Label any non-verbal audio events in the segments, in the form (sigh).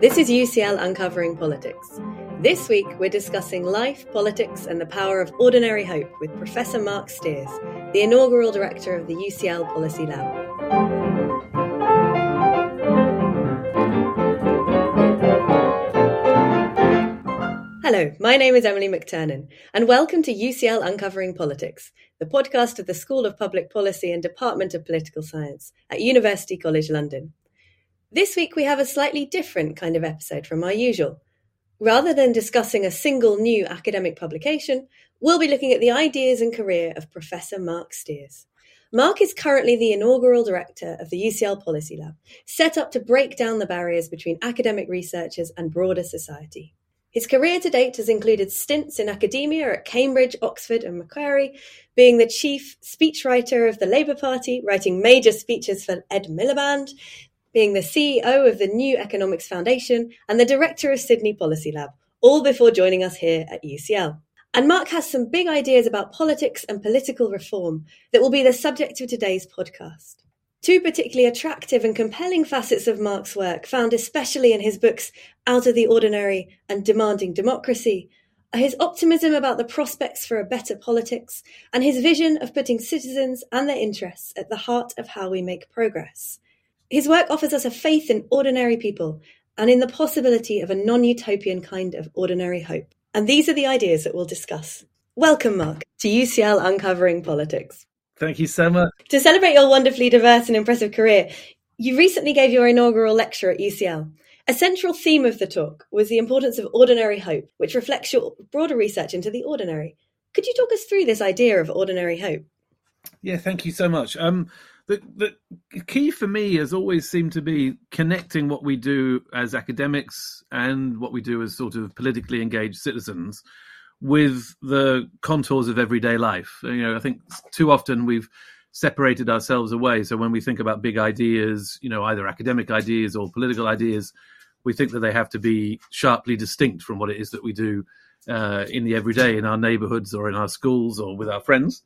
This is UCL Uncovering Politics. This week, we're discussing life, politics, and the power of ordinary hope with Professor Marc Stears, the inaugural director of the UCL Policy Lab. Hello, my name is Emily McTernan, and welcome to UCL Uncovering Politics, the podcast of the School of Public Policy and Department of Political Science at University College London. This week we have a slightly different kind of episode from our usual. Rather than discussing a single new academic publication, we'll be looking at the ideas and career of Professor Marc Stears. Marc is currently the inaugural director of the UCL Policy Lab, set up to break down the barriers between academic researchers and broader society. His career to date has included stints in academia at Cambridge, Oxford, and Macquarie, being the chief speechwriter of the Labour Party, writing major speeches for Ed Miliband, being the CEO of the New Economics Foundation and the director of Sydney Policy Lab, all before joining us here at UCL. And Marc has some big ideas about politics and political reform that will be the subject of today's podcast. Two particularly attractive and compelling facets of Marc's work, found especially in his books Out of the Ordinary and Demanding Democracy, are his optimism about the prospects for a better politics and his vision of putting citizens and their interests at the heart of how we make progress. His work offers us a faith in ordinary people and in the possibility of a non-utopian kind of ordinary hope. And these are the ideas that we'll discuss. Welcome, Marc, to UCL Uncovering Politics. Thank you so much. To celebrate your wonderfully diverse and impressive career, you recently gave your inaugural lecture at UCL. A central theme of the talk was the importance of ordinary hope, which reflects your broader research into the ordinary. Could you talk us through this idea of ordinary hope? Yeah, thank you so much. Um, the, the key for me has always seemed to be connecting what we do as academics and what we do as sort of politically engaged citizens with the contours of everyday life. You know, I think too often we've separated ourselves away. So when we think about big ideas, you know, either academic ideas or political ideas, we think that they have to be sharply distinct from what it is that we do uh, in the everyday in our neighborhoods or in our schools or with our friends.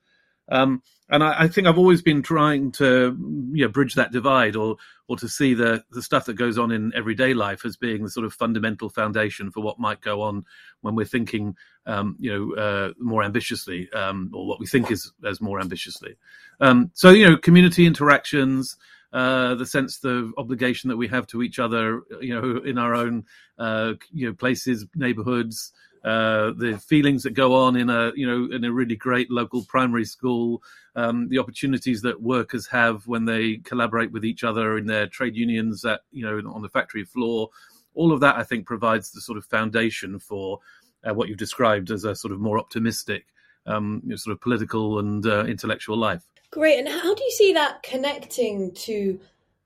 Um, and I, I, think I've always been trying to you know, bridge that divide or or to see the the stuff that goes on in everyday life as being the sort of fundamental foundation for what might go on when we're thinking um, you know uh, more ambitiously um, or what we think is as more ambitiously. Um, so you know community interactions. Uh, the sense, the obligation that we have to each other, you know, in our own, uh, you know, places, neighborhoods, uh, the feelings that go on in a you know in a really great local primary school, um, the opportunities that workers have when they collaborate with each other in their trade unions at you know on the factory floor, all of that I think provides the sort of foundation for uh, what you've described as a sort of more optimistic um, you know, sort of political and uh, intellectual life. Great, and how do you see that connecting to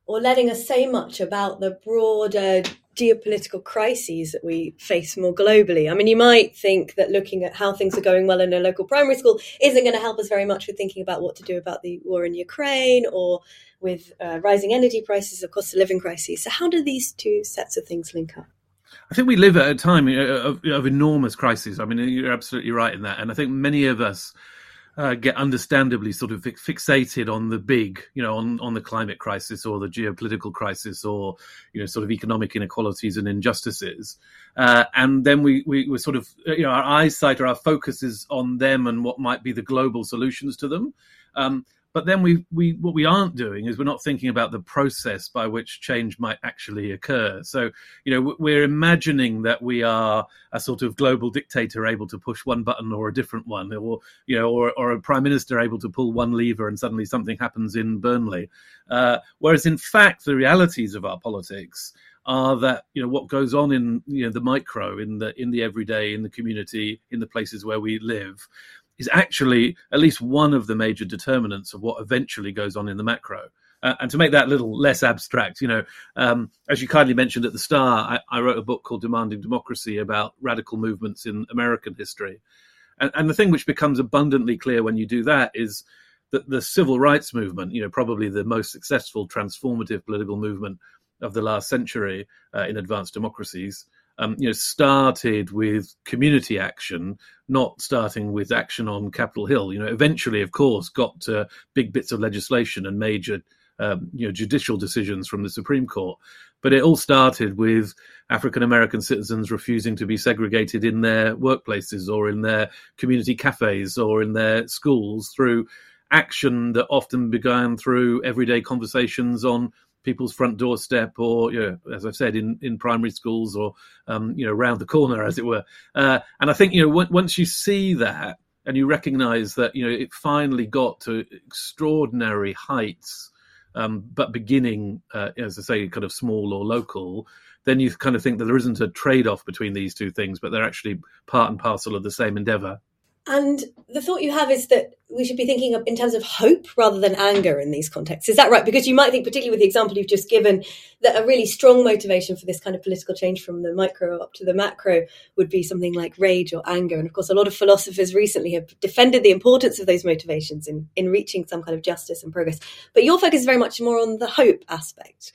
or letting us say much about the broader geopolitical crises that we face more globally. I mean, you might think that looking at how things are going well in a local primary school isn't going to help us very much with thinking about what to do about the war in Ukraine or with uh, rising energy prices of course, the living crises. So, how do these two sets of things link up? I think we live at a time of, of enormous crises. I mean, you're absolutely right in that. And I think many of us uh, get understandably sort of fixated on the big, you know, on, on the climate crisis or the geopolitical crisis or, you know, sort of economic inequalities and injustices. Uh, and then we, we, we're sort of, you know, our eyesight or our focus is on them and what might be the global solutions to them. Um, but then we, we what we aren't doing is we're not thinking about the process by which change might actually occur. So you know we're imagining that we are a sort of global dictator able to push one button or a different one, or you know, or, or a prime minister able to pull one lever and suddenly something happens in Burnley. Uh, whereas in fact the realities of our politics are that you know what goes on in you know the micro in the in the everyday in the community in the places where we live is actually at least one of the major determinants of what eventually goes on in the macro. Uh, and to make that a little less abstract, you know, um, as you kindly mentioned at the start, I, I, wrote a book called Demanding Democracy about radical movements in American history. And, and, the thing which becomes abundantly clear when you do that is that the civil rights movement, you know, probably the most successful transformative political movement of the last century uh, in advanced democracies, um, you know, started with community action, not starting with action on Capitol Hill. You know, eventually, of course, got to big bits of legislation and major um, you know judicial decisions from the Supreme Court. But it all started with African American citizens refusing to be segregated in their workplaces or in their community cafes or in their schools through action that often began through everyday conversations on people's front doorstep or you know as i've said in in primary schools or um, you know around the corner as it were. Uh, and i think you know w- once you see that and you recognize that you know it finally got to extraordinary heights um, but beginning uh, as i say kind of small or local then you kind of think that there isn't a trade-off between these two things but they're actually part and parcel of the same endeavor and the thought you have is that we should be thinking of in terms of hope rather than anger in these contexts. Is that right? Because you might think, particularly with the example you've just given, that a really strong motivation for this kind of political change from the micro up to the macro would be something like rage or anger. And of course, a lot of philosophers recently have defended the importance of those motivations in, in reaching some kind of justice and progress. But your focus is very much more on the hope aspect.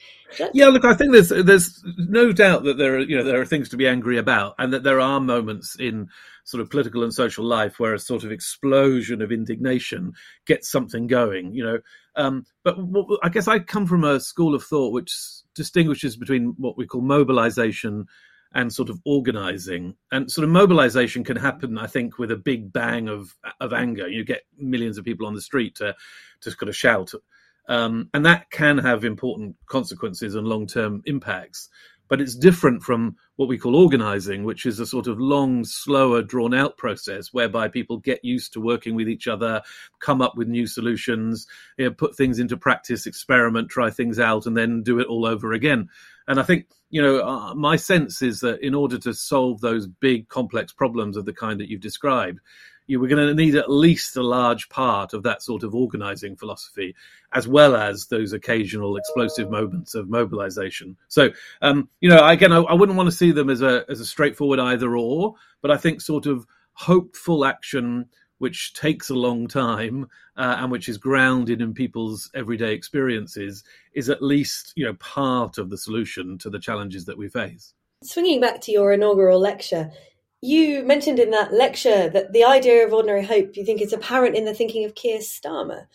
Yeah, look, I think there's there's no doubt that there are you know there are things to be angry about, and that there are moments in sort of political and social life where a sort of explosion of indignation gets something going, you know. Um, but I guess I come from a school of thought which distinguishes between what we call mobilization and sort of organizing. And sort of mobilization can happen, I think, with a big bang of of anger. You get millions of people on the street to to kind of shout. Um, and that can have important consequences and long term impacts but it's different from what we call organizing, which is a sort of long, slower, drawn out process whereby people get used to working with each other, come up with new solutions, you know, put things into practice, experiment, try things out, and then do it all over again. And I think, you know, uh, my sense is that in order to solve those big, complex problems of the kind that you've described, you were going to need at least a large part of that sort of organizing philosophy, as well as those occasional explosive moments of mobilization. So, um, you know, again, I, I, wouldn't want to see them as a as a straightforward either or, but I think sort of hopeful action which takes a long time uh, and which is grounded in people's everyday experiences is at least you know part of the solution to the challenges that we face. Swinging back to your inaugural lecture, you mentioned in that lecture that the idea of ordinary hope you think is apparent in the thinking of Keir Starmer.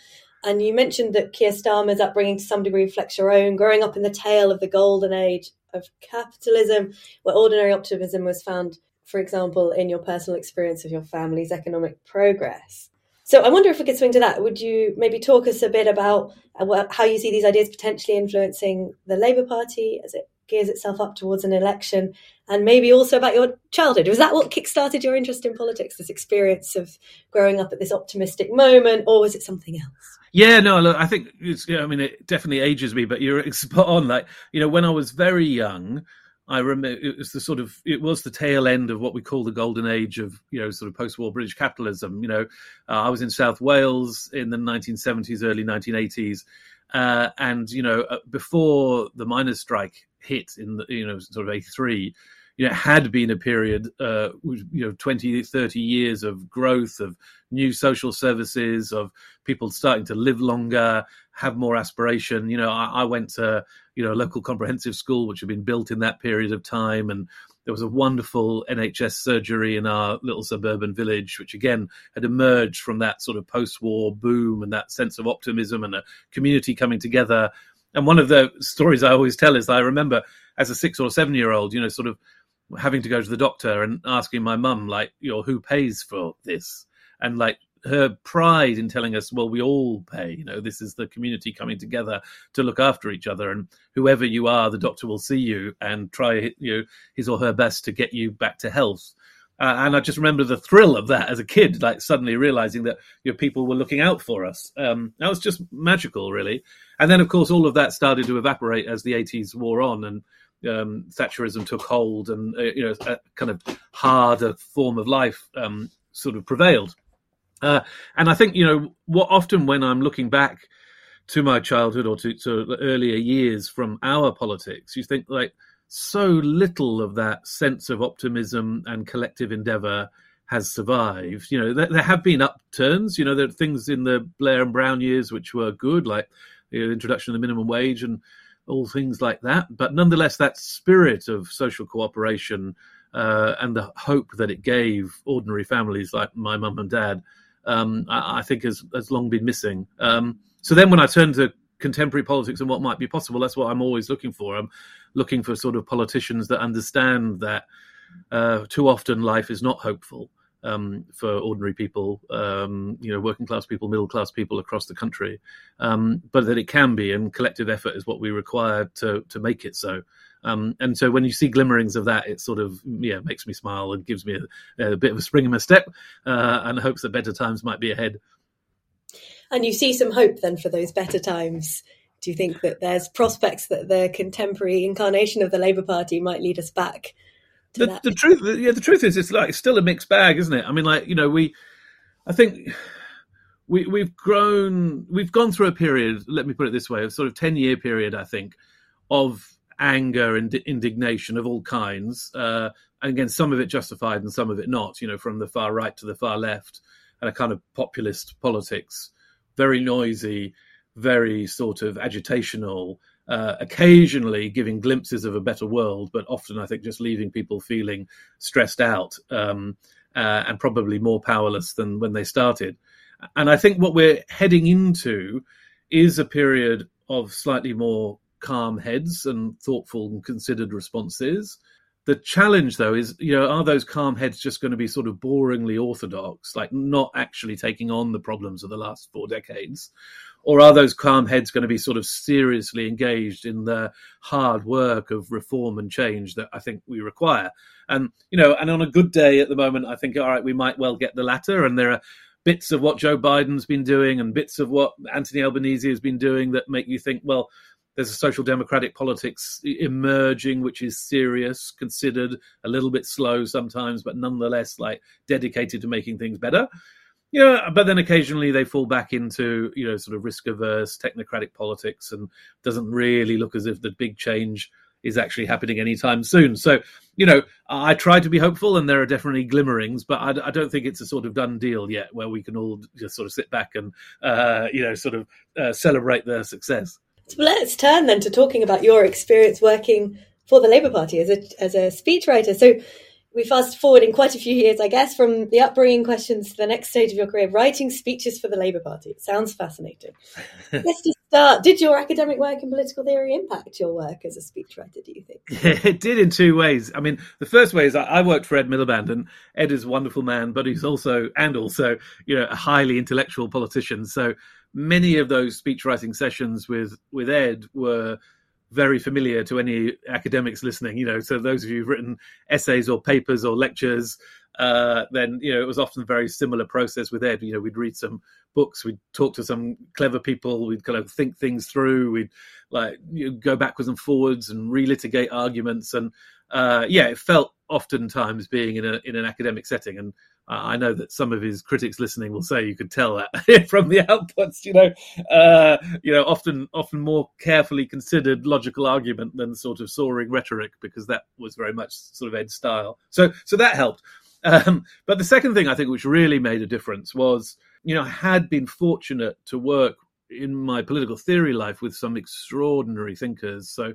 And you mentioned that Keir Starmer's upbringing to some degree reflects your own, growing up in the tail of the golden age of capitalism, where ordinary optimism was found, for example, in your personal experience of your family's economic progress. So I wonder if we could swing to that. Would you maybe talk us a bit about uh, how you see these ideas potentially influencing the Labour Party as it gears itself up towards an election and maybe also about your childhood. Was that what kickstarted your interest in politics, this experience of growing up at this optimistic moment, or was it something else? Yeah, no, look, I think it's, I mean, it definitely ages me, but you're (laughs) spot on. Like, you know, when I was very young, I remember it was the sort of it was the tail end of what we call the golden age of you know sort of post-war British capitalism. You know, uh, I was in South Wales in the 1970s, early 1980s, uh, and you know uh, before the miners' strike hit in the you know sort of 83 you know, had been a period, uh, you know, 20, 30 years of growth, of new social services, of people starting to live longer, have more aspiration. You know, I, I went to, you know, a local comprehensive school, which had been built in that period of time. And there was a wonderful NHS surgery in our little suburban village, which again had emerged from that sort of post war boom and that sense of optimism and a community coming together. And one of the stories I always tell is I remember as a six or seven year old, you know, sort of having to go to the doctor and asking my mum, like, you know, who pays for this? And like her pride in telling us, well, we all pay, you know, this is the community coming together to look after each other. And whoever you are, the doctor will see you and try, you know, his or her best to get you back to health. Uh, and I just remember the thrill of that as a kid, like suddenly realizing that your people were looking out for us. Um, that was just magical, really. And then, of course, all of that started to evaporate as the 80s wore on, and um, Thatcherism took hold, and uh, you know, a kind of harder form of life um, sort of prevailed. Uh, and I think you know what often when I'm looking back to my childhood or to, to earlier years from our politics, you think like so little of that sense of optimism and collective endeavour has survived. You know, there, there, have been upturns. You know, there are things in the Blair and Brown years which were good, like the introduction of the minimum wage and all things like that. But nonetheless, that spirit of social cooperation uh, and the hope that it gave ordinary families like my mum and dad, um, I, I, think has, has long been missing. Um, so then when I turned to contemporary politics and what might be possible. That's what I'm always looking for. I'm looking for sort of politicians that understand that uh, too often life is not hopeful um, for ordinary people, um, you know, working class people, middle class people across the country, um, but that it can be, and collective effort is what we require to to make it so. Um, and so when you see glimmerings of that, it sort of yeah makes me smile and gives me a, a bit of a spring in my step, uh, and hopes that better times might be ahead. And you see some hope then for those better times. Do you think that there's prospects that the contemporary incarnation of the Labour Party might lead us back the, the, truth, yeah, the truth is, it's like it's still a mixed bag, isn't it? I mean, like you know, we, I think we we've grown, we've gone through a period. Let me put it this way: a sort of ten year period, I think, of anger and indignation of all kinds. Uh, and again, some of it justified and some of it not. You know, from the far right to the far left, and a kind of populist politics, very noisy, very sort of agitational uh, occasionally giving glimpses of a better world, but often I think just leaving people feeling stressed out um, uh, and probably more powerless than when they started. And I think what we're heading into is a period of slightly more calm heads and thoughtful and considered responses. The challenge, though, is you know, are those calm heads just going to be sort of boringly orthodox, like not actually taking on the problems of the last four decades? Or are those calm heads going to be sort of seriously engaged in the hard work of reform and change that I think we require? And, you know, and on a good day at the moment, I think, all right, we might well get the latter. And there are bits of what Joe Biden's been doing and bits of what Anthony Albanese has been doing that make you think, well, there's a social democratic politics emerging, which is serious, considered, a little bit slow sometimes, but nonetheless like dedicated to making things better. Know, but then occasionally they fall back into you know sort of risk averse technocratic politics, and doesn't really look as if the big change is actually happening anytime soon. So, you know, I try to be hopeful, and there are definitely glimmerings, but I, I, don't think it's a sort of done deal yet, where we can all just sort of sit back and, uh, you know, sort of uh, celebrate their success. Let's turn then to talking about your experience working for the Labour Party as a as a speechwriter. So we fast forward in quite a few years, I guess, from the upbringing questions to the next stage of your career, writing speeches for the Labour Party. It sounds fascinating. Let's (laughs) just start. Did your academic work in political theory impact your work as a speechwriter, do you think? Yeah, (laughs) it did in two ways. I mean, the first way is I, worked for Ed Miliband, and Ed is a wonderful man, but he's also, and also, you know, a highly intellectual politician. So many of those speechwriting sessions with with Ed were very familiar to any academics listening. You know, so those of you who've written essays or papers or lectures, uh, then you know it was often a very similar process with Ed. You know, we'd read some books, we'd talk to some clever people, we'd kind of think things through, we'd like you know, go backwards and forwards and relitigate arguments, and uh, yeah, it felt oftentimes being in a in an academic setting and I know that some of his critics listening will say you could tell that (laughs) from the outputs. You know, uh, you know, often often more carefully considered logical argument than sort of soaring rhetoric, because that was very much sort of Ed's style. So so that helped. Um, but the second thing I think which really made a difference was, you know, I had been fortunate to work in my political theory life with some extraordinary thinkers. So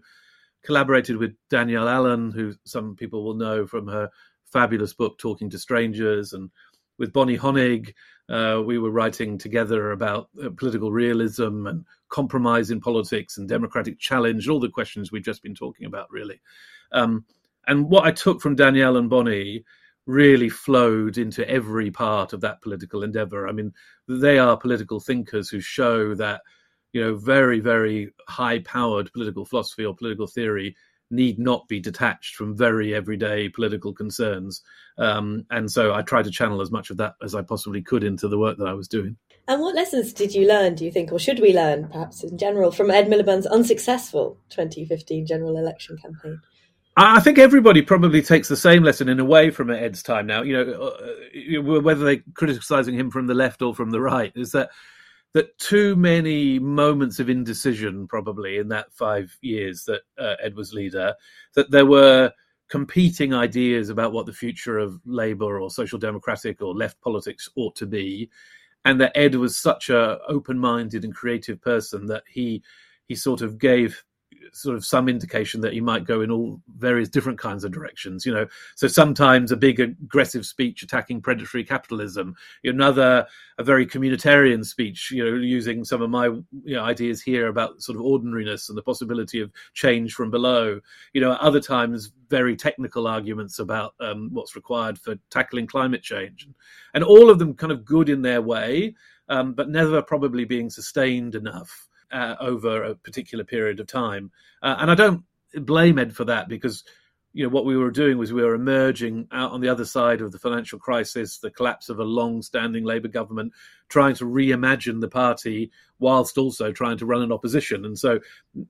collaborated with Danielle Allen, who some people will know from her fabulous book, Talking to Strangers, and with Bonnie Honig, uh, we were writing together about uh, political realism and compromise in politics and democratic challenge, all the questions we've just been talking about, really. Um, and what I took from Danielle and Bonnie really flowed into every part of that political endeavor. I mean, they are political thinkers who show that, you know, very, very high powered political philosophy or political theory need not be detached from very everyday political concerns. Um, and so I tried to channel as much of that as I possibly could into the work that I was doing. And what lessons did you learn, do you think, or should we learn, perhaps in general, from Ed Miliband's unsuccessful 2015 general election campaign? I think everybody probably takes the same lesson in a way from Ed's time now. You know, uh, whether they're criticizing him from the left or from the right, is that that too many moments of indecision, probably in that five years that uh, Ed was leader, that there were competing ideas about what the future of Labour or social democratic or left politics ought to be, and that Ed was such a open-minded and creative person that he he sort of gave sort of some indication that he might go in all various different kinds of directions. You know, so sometimes a big aggressive speech attacking predatory capitalism, another a very communitarian speech, you know, using some of my you know, ideas here about sort of ordinariness and the possibility of change from below. You know, other times very technical arguments about um, what's required for tackling climate change, and all of them kind of good in their way, um, but never probably being sustained enough uh, over a particular period of time. Uh, and I don't blame Ed for that because you know what we were doing was we were emerging out on the other side of the financial crisis, the collapse of a long-standing Labour government, trying to reimagine the party whilst also trying to run an opposition. And so,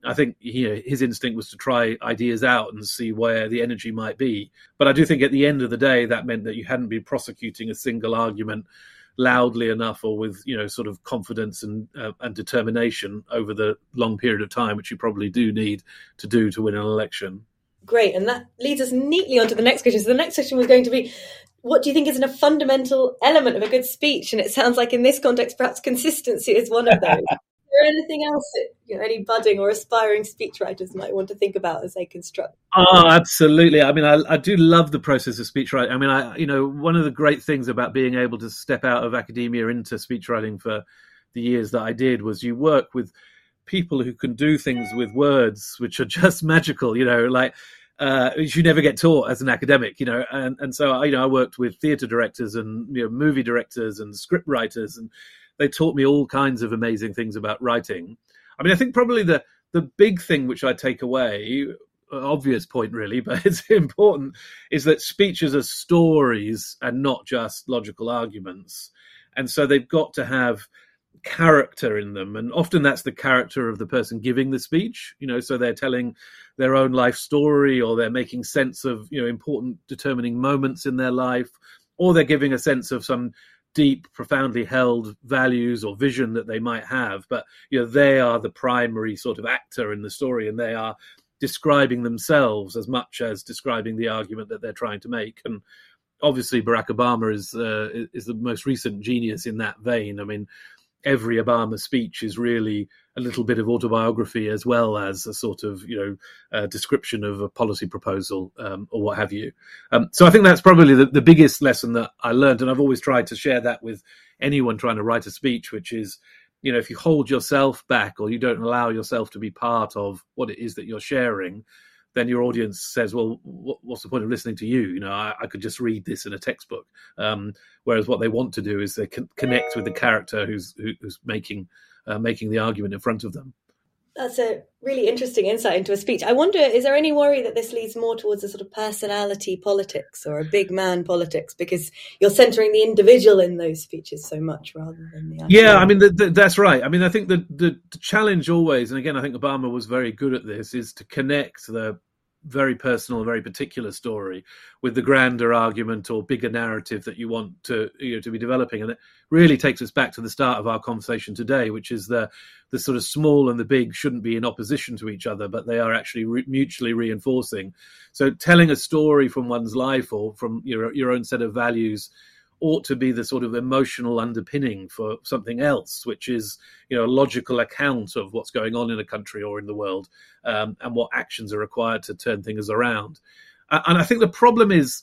I think you know, his instinct was to try ideas out and see where the energy might be. But I do think at the end of the day, that meant that you hadn't been prosecuting a single argument loudly enough or with you know sort of confidence and uh, and determination over the long period of time which you probably do need to do to win an election. Great. And that leads us neatly on to the next question. So the next question was going to be what do you think is a fundamental element of a good speech? And it sounds like in this context perhaps consistency is one of those (laughs) there anything else that you know, any budding or aspiring speechwriters might want to think about as they construct? Oh, absolutely. I mean, I, I do love the process of speechwriting. I mean, I you know one of the great things about being able to step out of academia into speechwriting for the years that I did was you work with people who can do things with words which are just (laughs) magical. You know, like uh, you never get taught as an academic, you know. And and so I, you know, I worked with theatre directors and you know movie directors and script writers and they taught me all kinds of amazing things about writing. I mean, I think probably the the big thing which I take away, uh, obvious point really, (laughs) but it's important, is that speeches are stories and not just logical arguments, and so they've got to have character in them and often that's the character of the person giving the speech you know so they're telling their own life story or they're making sense of you know important determining moments in their life or they're giving a sense of some deep, profoundly held values or vision that they might have, but you know they are the primary sort of actor in the story, and they are describing themselves as much as describing the argument that they're trying to make. And obviously, Barack Obama is uh, is the most recent genius in that vein. I mean, every Obama speech is really a little bit of autobiography as well as a sort of you know uh, description of a policy proposal um, or what have you. Um, so I think that's probably the, the biggest lesson that I learned, and I've always tried to share that with anyone trying to write a speech, which is you know if you hold yourself back or you don't allow yourself to be part of what it is that you're sharing then your audience says, "Well, what's the point of listening to you? You know, I, I could just read this in a textbook." Um, whereas what they want to do is they can connect with the character who's who, who's making uh, making the argument in front of them. That's a really interesting insight into a speech. I wonder, is there any worry that this leads more towards a sort of personality politics or a big man politics because you're centering the individual in those speeches so much rather than the. Yeah, I mean the, the, that's right. I mean, I think the, the the challenge always, and again, I think Obama was very good at this, is to connect the very personal, very particular story with the grander argument or bigger narrative that you want to you know to be developing, and it really takes us back to the start of our conversation today, which is the the sort of small and the big shouldn't be in opposition to each other, but they are actually re- mutually reinforcing. So, telling a story from one's life or from your your own set of values ought to be the sort of emotional underpinning for something else, which is you know a logical account of what's going on in a country or in the world, um, and what actions are required to turn things around. And I think the problem is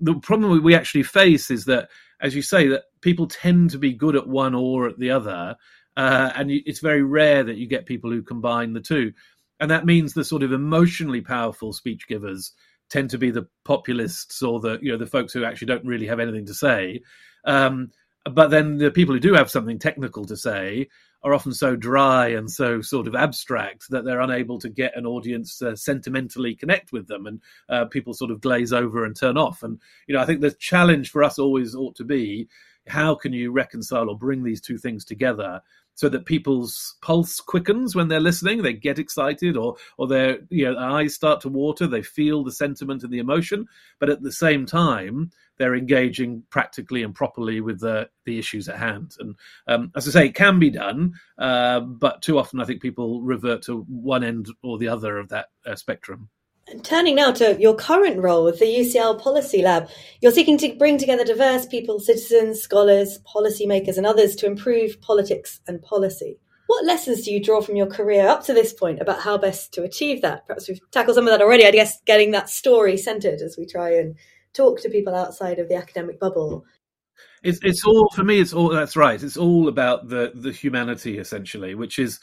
the problem we actually face is that, as you say, that people tend to be good at one or at the other, uh, and it's very rare that you get people who combine the two. And that means the sort of emotionally powerful speech givers tend to be the populists or the you know the folks who actually don't really have anything to say. Um, but then the people who do have something technical to say are often so dry and so sort of abstract that they're unable to get an audience uh, sentimentally connect with them, and uh, people sort of glaze over and turn off. And you know, I think the challenge for us always ought to be how can you reconcile or bring these two things together so that people's pulse quickens when they're listening. They get excited, or or their you know eyes start to water. They feel the sentiment and the emotion, but at the same time, they're engaging practically and properly with the the issues at hand. And um, as I say, it can be done, uh, but too often I think people revert to one end or the other of that uh, spectrum. And turning now to your current role with the UCL Policy Lab, you're seeking to bring together diverse people, citizens, scholars, policymakers, and others to improve politics and policy. What lessons do you draw from your career up to this point about how best to achieve that? Perhaps we've tackled some of that already. I guess getting that story centered as we try and talk to people outside of the academic bubble. It's it's all for me. It's all that's right. It's all about the the humanity essentially, which is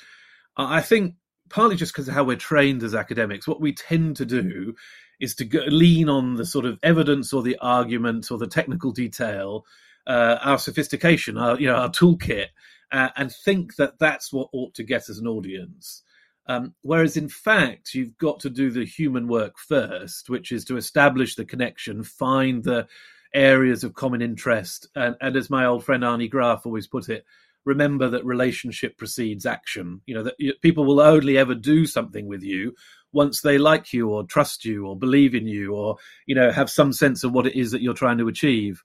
I think partly just because of how we're trained as academics. What we tend to do is to go, lean on the sort of evidence or the argument or the technical detail, uh, our sophistication, our you know our toolkit, uh, and think that that's what ought to get us an audience. Um, whereas in fact, you've got to do the human work first, which is to establish the connection, find the areas of common interest, and, and as my old friend Arnie Graf always put it, remember that relationship precedes action. You know that people will only ever do something with you once they like you or trust you or believe in you or you know have some sense of what it is that you're trying to achieve.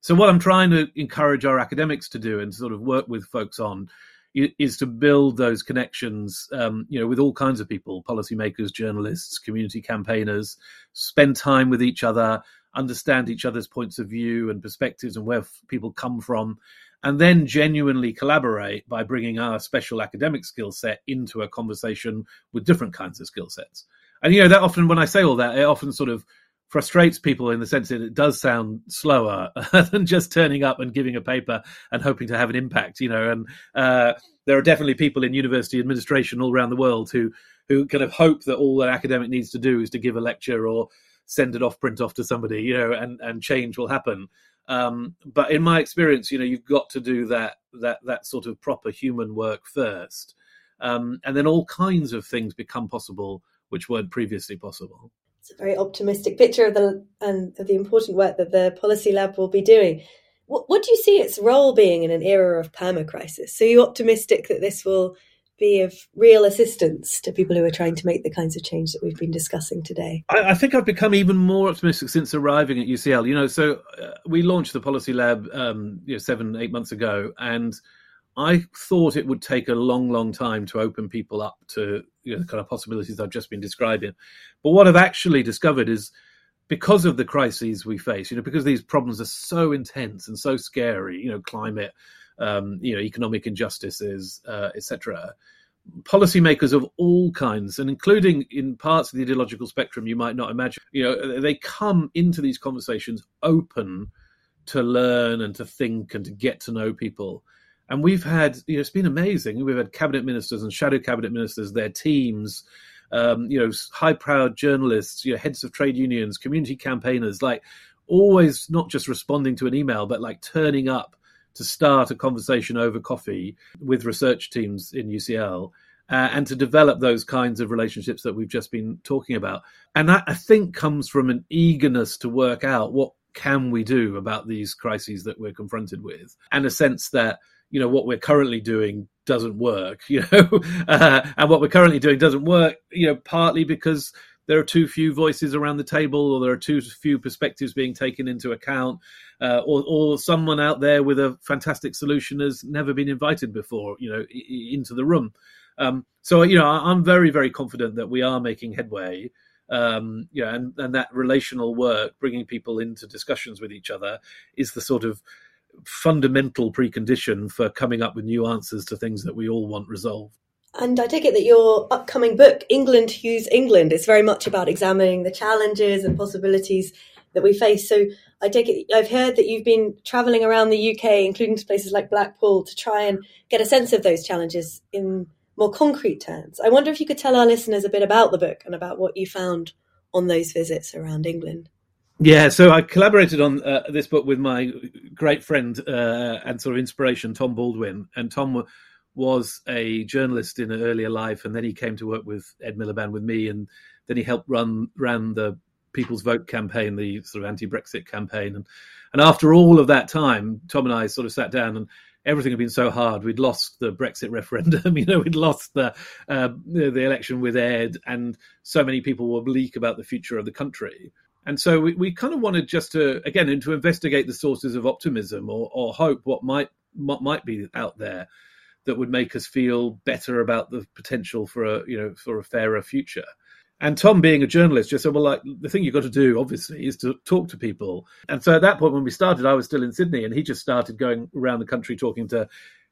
So what I'm trying to encourage our academics to do and sort of work with folks on is to build those connections, um, you know, with all kinds of people, policymakers, journalists, community campaigners, spend time with each other, understand each other's points of view and perspectives and where f- people come from, and then genuinely collaborate by bringing our special academic skill set into a conversation with different kinds of skill sets. And, you know, that often, when I say all that, it often sort of frustrates people in the sense that it does sound slower (laughs) than just turning up and giving a paper and hoping to have an impact, you know. And uh, there are definitely people in university administration all around the world who who kind of hope that all an academic needs to do is to give a lecture or send it off, print off to somebody, you know, and and change will happen. Um, but in my experience, you know, you've got to do that that that sort of proper human work first, um, and then all kinds of things become possible which weren't previously possible it's a very optimistic picture of the and of the important work that the policy lab will be doing. What, what do you see its role being in an era of perma crisis? So you're optimistic that this will be of real assistance to people who are trying to make the kinds of change that we've been discussing today? I, I think I've become even more optimistic since arriving at UCL. You know, so uh, we launched the Policy Lab, um, you know, seven, eight months ago, and I thought it would take a long, long time to open people up to you know, the kind of possibilities I've just been describing. But what I've actually discovered is because of the crises we face, you know, because these problems are so intense and so scary, you know, climate, um, you know, economic injustices, uh, etc. Policymakers of all kinds, and including in parts of the ideological spectrum you might not imagine, you know, they come into these conversations open to learn and to think and to get to know people and we've had, you know, it's been amazing. We've had cabinet ministers and shadow cabinet ministers, their teams, um, you know, high-proud journalists, you know, heads of trade unions, community campaigners, like always not just responding to an email, but like turning up to start a conversation over coffee with research teams in UCL. Uh, and to develop those kinds of relationships that we've just been talking about. And that I think comes from an eagerness to work out what can we do about these crises that we're confronted with, and a sense that you know what we're currently doing doesn't work (laughs) you know (laughs) uh, and what we're currently doing doesn't work you know partly because there are too few voices around the table or there are too few perspectives being taken into account uh, or, or someone out there with a fantastic solution has never been invited before you know into the room um, so you know i'm very very confident that we are making headway um, you know, and, and that relational work, bringing people into discussions with each other, is the sort of fundamental precondition for coming up with new answers to things that we all want resolved. And I take it that your upcoming book, England Whose England, is very much about examining the challenges and possibilities that we face. So I take it I've heard that you've been travelling around the UK, including to places like Blackpool, to try and get a sense of those challenges in more concrete terms. I wonder if you could tell our listeners a bit about the book and about what you found on those visits around England. Yeah, so I collaborated on uh, this book with my great friend uh, and sort of inspiration, Tom Baldwin. And Tom was a journalist in an earlier life, and then he came to work with Ed Miliband with me, and then he helped run ran the People's Vote campaign, the sort of anti-Brexit campaign. And and after all of that time, Tom and I sort of sat down and everything had been so hard. We'd lost the Brexit referendum, (laughs) you know, we'd lost the uh, the election with Ed, and so many people were bleak about the future of the country. And so we, we kind of wanted just to again and to investigate the sources of optimism or, or hope, what might what might be out there that would make us feel better about the potential for a you know for a fairer future. And Tom, being a journalist, just said, "Well, like the thing you've got to do, obviously, is to talk to people." And so at that point, when we started, I was still in Sydney, and he just started going around the country talking to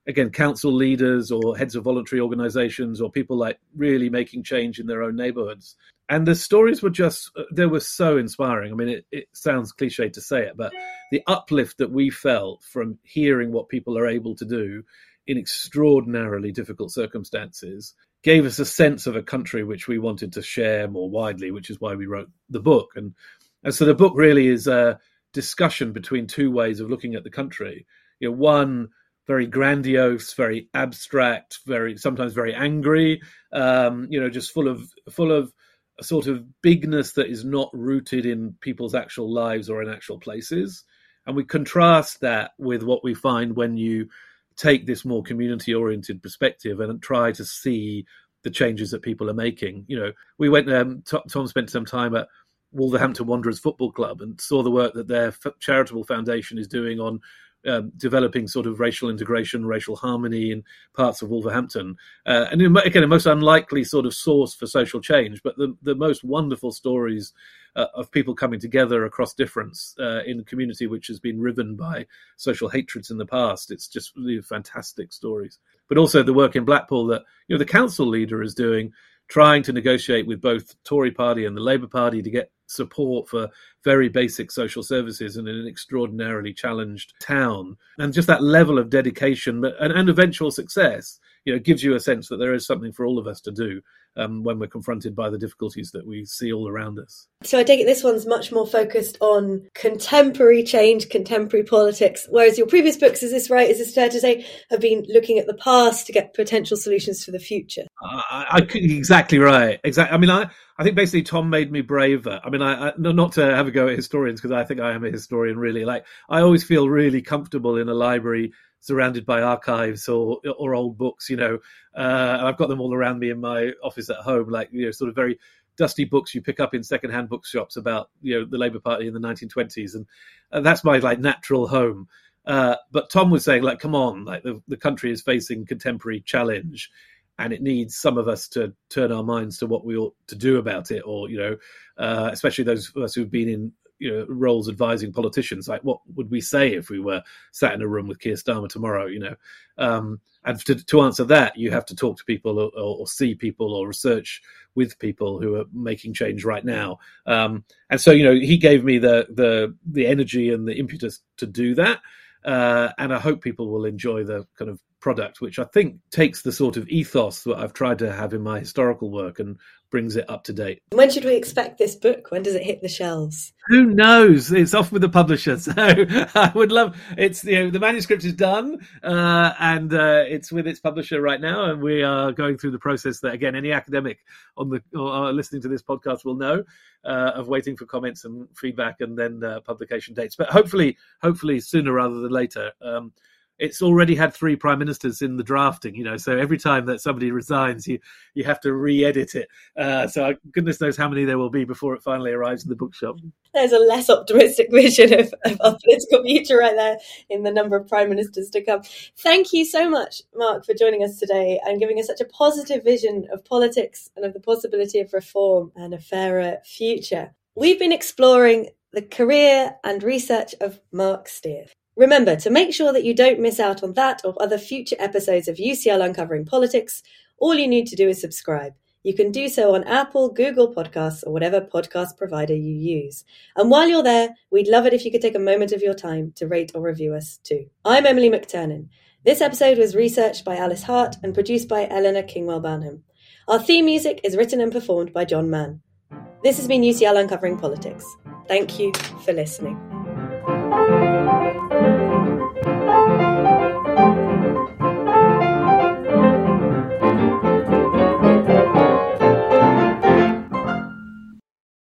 again council leaders or heads of voluntary organizations or people like really making change in their own neighborhoods and the stories were just uh, they were so inspiring i mean it, it sounds cliche to say it but the uplift that we felt from hearing what people are able to do in extraordinarily difficult circumstances gave us a sense of a country which we wanted to share more widely which is why we wrote the book and and so the book really is a discussion between two ways of looking at the country you know one very grandiose, very abstract, very sometimes very angry. Um, you know, just full of full of a sort of bigness that is not rooted in people's actual lives or in actual places. And we contrast that with what we find when you take this more community oriented perspective and try to see the changes that people are making. You know, we went, um, Tom spent some time at Wolverhampton Wanderers Football Club and saw the work that their charitable foundation is doing on um, developing sort of racial integration, racial harmony in parts of Wolverhampton. Uh, and again, a most unlikely sort of source for social change, but the, the most wonderful stories uh, of people coming together across difference uh, in a community which has been riven by social hatreds in the past. It's just really fantastic stories. But also the work in Blackpool that you know the council leader is doing, trying to negotiate with both Tory Party and the Labour Party to get support for very basic social services in an extraordinarily challenged town. And just that level of dedication and, and eventual success, you know, gives you a sense that there is something for all of us to do um, when we're confronted by the difficulties that we see all around us. So I take it this one's much more focused on contemporary change, contemporary politics, whereas your previous books, is this right? Is this fair to say, have been looking at the past to get potential solutions for the future? I, I, exactly right. Exactly. I mean, I, I think basically Tom made me braver. I mean, I, I not to have a go at historians because I think I am a historian. Really, like I always feel really comfortable in a library surrounded by archives or or old books, you know. Uh, and I've got them all around me in my office at home, like you know, sort of very dusty books you pick up in secondhand bookshops about you know the Labour Party in the 1920s, and, and that's my like natural home. Uh, but Tom was saying, like, come on, like the, the country is facing contemporary challenge, and it needs some of us to turn our minds to what we ought to do about it, or you know, uh, especially those of us who've been in you know roles advising politicians. Like what would we say if we were sat in a room with Keir Starmer tomorrow you know? Um, and to, to answer that you have to talk to people or, or, see people or research with people who are making change right now. Um, and so you know he gave me the the the energy and the impetus to do that. Uh, and I hope people will enjoy the kind of product, which I think takes the sort of ethos that I've tried to have in my historical work and brings it up to date. When should we expect this book? When does it hit the shelves? Who knows? It's off with the publisher, (laughs) so I would love. It's you know the manuscript is done uh, and uh, it's with its publisher right now, and we are going through the process that again any academic on the or listening to this podcast will know uh, of waiting for comments and feedback and then uh, publication dates. But hopefully, hopefully sooner rather than later. Um, it's already had three prime ministers in the drafting, you know. So every time that somebody resigns, you you have to re-edit it. Uh, so goodness knows how many there will be before it finally arrives in the bookshop. There's a less optimistic (laughs) vision of, of our political future right there in the number of prime ministers to come. Thank you so much, Marc, for joining us today and giving us such a positive vision of politics and of the possibility of reform and a fairer future. We've been exploring the career and research of Marc Steer. Remember to make sure that you don't miss out on that or other future episodes of UCL Uncovering Politics. All you need to do is subscribe. You can do so on Apple, Google Podcasts, or whatever podcast provider you use. And while you're there, we'd love it if you could take a moment of your time to rate or review us too. I'm Emily McTernan. This episode was researched by Alice Hart and produced by Eleanor Kingwell Banham. Our theme music is written and performed by John Mann. This has been UCL Uncovering Politics. Thank you for listening.